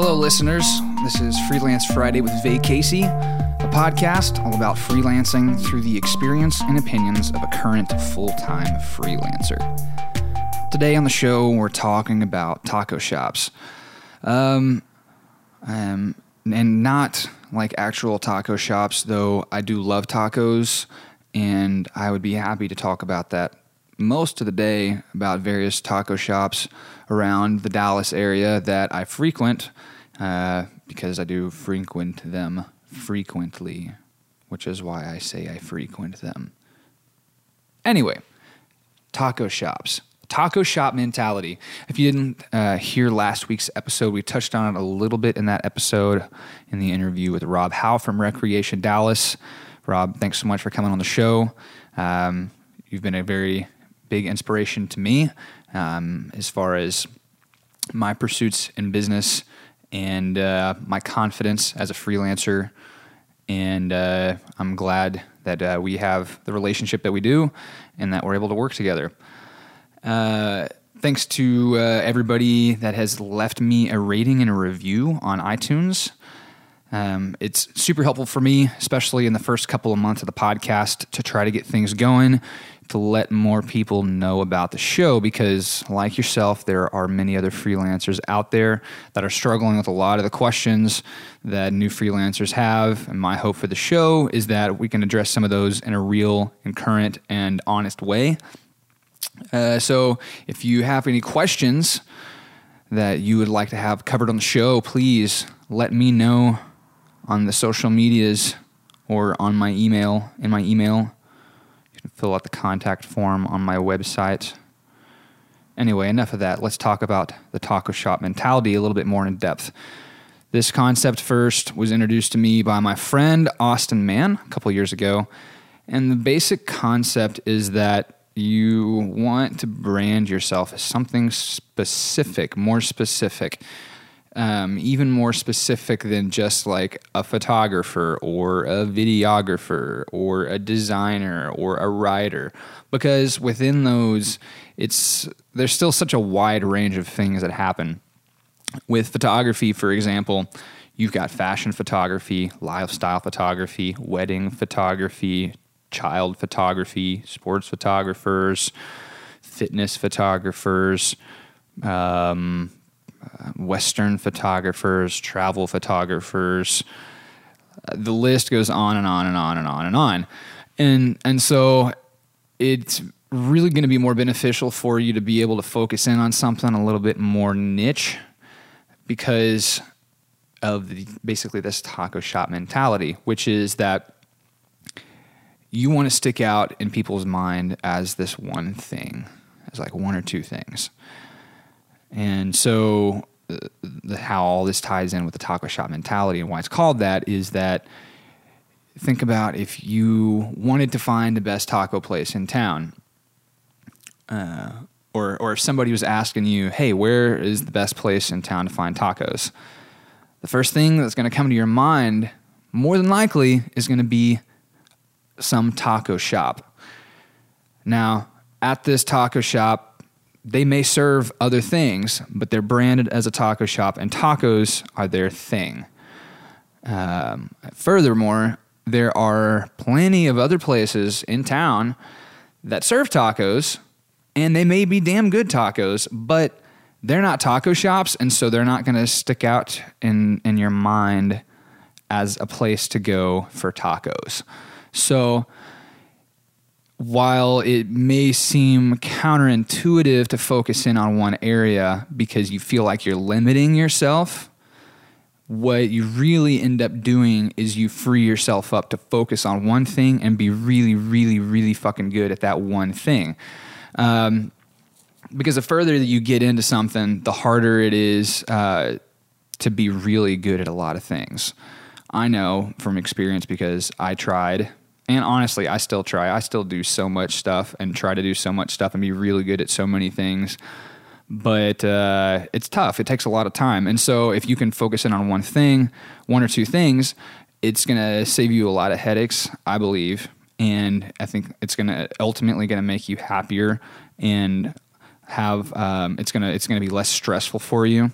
Hello, listeners. This is Freelance Friday with Vay Casey, a podcast all about freelancing through the experience and opinions of a current full time freelancer. Today on the show, we're talking about taco shops. Um, um, and not like actual taco shops, though I do love tacos, and I would be happy to talk about that most of the day about various taco shops around the Dallas area that I frequent uh, because I do frequent them frequently, which is why I say I frequent them. Anyway, taco shops. Taco shop mentality. If you didn't uh, hear last week's episode, we touched on it a little bit in that episode in the interview with Rob Howe from Recreation Dallas. Rob, thanks so much for coming on the show. Um, you've been a very big inspiration to me um, as far as my pursuits in business and uh, my confidence as a freelancer. And uh, I'm glad that uh, we have the relationship that we do and that we're able to work together. Uh, thanks to uh, everybody that has left me a rating and a review on iTunes. Um, it's super helpful for me, especially in the first couple of months of the podcast, to try to get things going, to let more people know about the show. Because, like yourself, there are many other freelancers out there that are struggling with a lot of the questions that new freelancers have. And my hope for the show is that we can address some of those in a real and current and honest way. Uh, so, if you have any questions that you would like to have covered on the show, please let me know on the social medias or on my email. In my email, fill out the contact form on my website. Anyway, enough of that. Let's talk about the taco shop mentality a little bit more in depth. This concept first was introduced to me by my friend Austin Mann a couple years ago. And the basic concept is that you want to brand yourself as something specific, more specific, um, even more specific than just like a photographer or a videographer or a designer or a writer. Because within those, it's there's still such a wide range of things that happen. With photography, for example, you've got fashion photography, lifestyle photography, wedding photography, child photography, sports photographers, fitness photographers, um, Western photographers, travel photographers. The list goes on and on and on and on and on. And, and so it's really going to be more beneficial for you to be able to focus in on something a little bit more niche because of the, basically this taco shop mentality, which is that you want to stick out in people's mind as this one thing, as like one or two things. And so, uh, the, how all this ties in with the taco shop mentality and why it's called that is that think about if you wanted to find the best taco place in town, uh, or or if somebody was asking you, "Hey, where is the best place in town to find tacos?" The first thing that's going to come to your mind, more than likely, is going to be some taco shop. Now, at this taco shop, they may serve other things, but they're branded as a taco shop, and tacos are their thing. Um, furthermore, there are plenty of other places in town that serve tacos, and they may be damn good tacos, but they're not taco shops, and so they're not going to stick out in in your mind as a place to go for tacos. So while it may seem counterintuitive to focus in on one area because you feel like you're limiting yourself, what you really end up doing is you free yourself up to focus on one thing and be really, really, really fucking good at that one thing. Um, because the further that you get into something, the harder it is uh, to be really good at a lot of things. I know from experience because I tried and honestly, I still try. I still do so much stuff and try to do so much stuff and be really good at so many things. But uh, it's tough. It takes a lot of time. And so, if you can focus in on one thing, one or two things, it's going to save you a lot of headaches, I believe. And I think it's going to ultimately going to make you happier and have um, it's going to it's going to be less stressful for you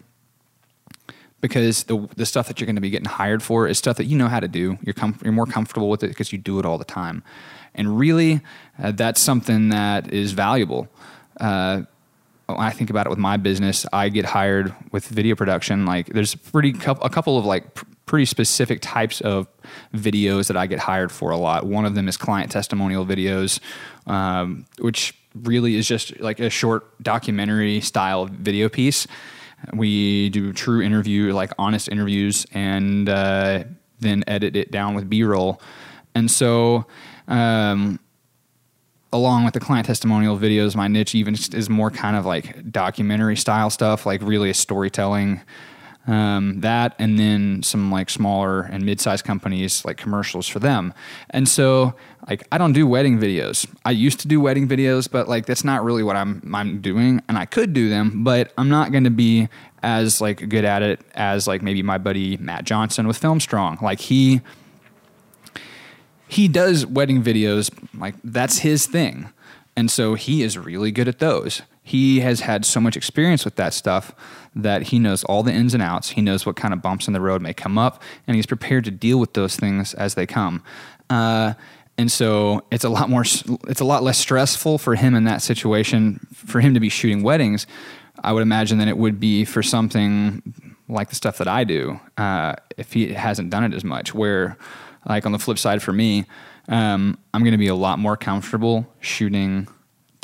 because the the stuff that you're going to be getting hired for is stuff that you know how to do. You're com- you're more comfortable with it because you do it all the time, and really, uh, that's something that is valuable. Uh, I think about it with my business, I get hired with video production. Like, there's pretty a couple of like pr- pretty specific types of videos that I get hired for a lot. One of them is client testimonial videos, um, which really is just like a short documentary style video piece. We do true interview, like honest interviews, and uh, then edit it down with B roll. And so, um, along with the client testimonial videos, my niche even is more kind of like documentary style stuff, like really a storytelling. Um, that and then some like smaller and mid-sized companies like commercials for them. And so like i don't do wedding videos. I used to do wedding videos but like that's not really what i'm i'm doing and i could do them but i'm not going to be as like good at it as like maybe my buddy matt johnson with film strong. Like he he does wedding videos like that's his thing. And so he is really good at those he has had so much experience with that stuff that he knows all the ins and outs. He knows what kind of bumps in the road may come up and he's prepared to deal with those things as they come. Uh, and so it's a lot more it's a lot less stressful for him in that situation for him to be shooting weddings i would imagine than it would be for something like the stuff that i do uh, if he hasn't done it as much. Where like on the flip side for me, um, I'm going to be a lot more comfortable shooting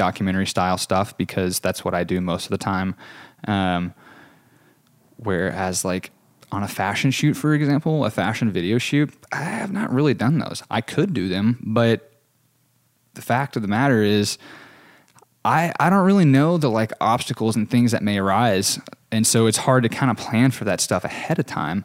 documentary style stuff because that's what I do most of the time. Um, whereas like on a fashion shoot, for example, a fashion video shoot, I have not really done those. I could do them, but the fact of the matter is, I, I don't really know the like obstacles and things that may arise. And so it's hard to kind of plan for that stuff ahead of time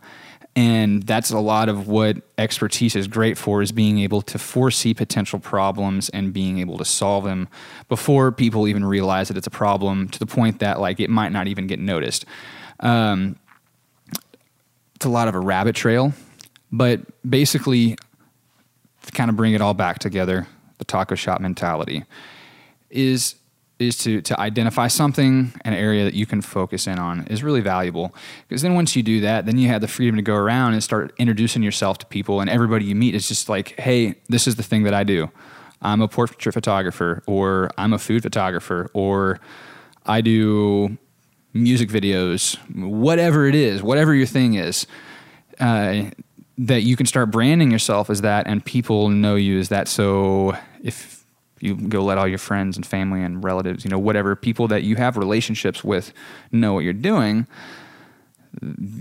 and that's a lot of what expertise is great for is being able to foresee potential problems and being able to solve them before people even realize that it's a problem to the point that like it might not even get noticed. Um, it's a lot of a rabbit trail but basically to kind of bring it all back together the taco shop mentality is is to to identify something, an area that you can focus in on is really valuable. Because then once you do that, then you have the freedom to go around and start introducing yourself to people, and everybody you meet is just like, hey, this is the thing that I do. I'm a portrait photographer, or I'm a food photographer, or I do music videos, whatever it is, whatever your thing is. Uh, that you can start branding yourself as that, and people know you as that. So if you go let all your friends and family and relatives, you know, whatever people that you have relationships with know what you're doing,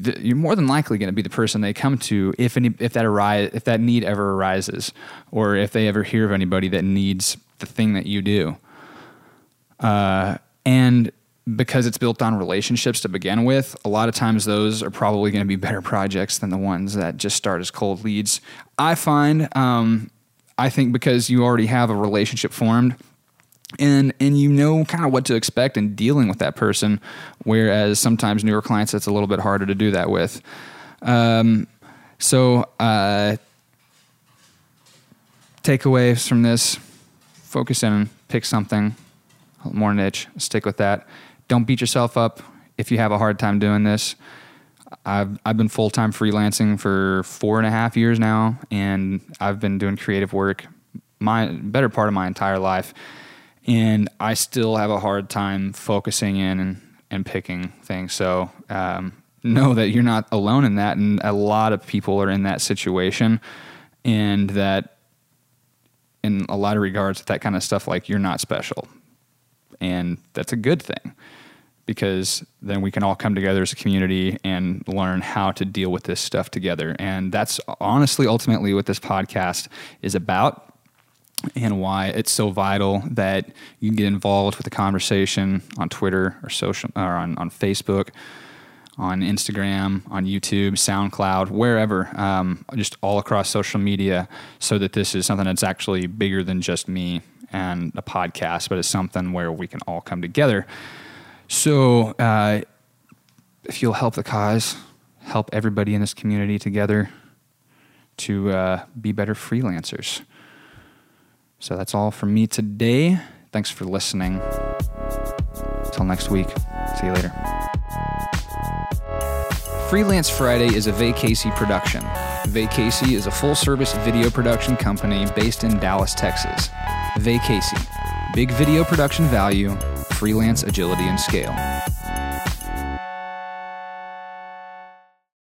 th- you're more than likely going to be the person they come to if any if that arise if that need ever arises, or if they ever hear of anybody that needs the thing that you do. Uh, and because it's built on relationships to begin with, a lot of times those are probably going to be better projects than the ones that just start as cold leads. I find um, I think because you already have a relationship formed and and you know kind of what to expect in dealing with that person whereas sometimes newer clients it's a little bit harder to do that with. Um, so uh, takeaways from this focus in pick something more niche stick with that. Don't beat yourself up if you have a hard time doing this I've I've been full time freelancing for four and a half years now, and I've been doing creative work my better part of my entire life, and I still have a hard time focusing in and, and picking things. So um, know that you're not alone in that, and a lot of people are in that situation, and that in a lot of regards, that kind of stuff like you're not special, and that's a good thing because then we can all come together as a community and learn how to deal with this stuff together. And that's honestly ultimately what this podcast is about and why it's so vital that you get involved with the conversation on Twitter or social or on, on Facebook, on Instagram, on YouTube, SoundCloud, wherever, um, just all across social media, so that this is something that's actually bigger than just me and a podcast, but it's something where we can all come together so, uh, if you'll help the cause, help everybody in this community together to uh, be better freelancers. So, that's all from me today. Thanks for listening. Until next week. See you later. Freelance Friday is a VayCasey production. VayCasey is a full service video production company based in Dallas, Texas. VayCasey, big video production value, freelance agility and scale.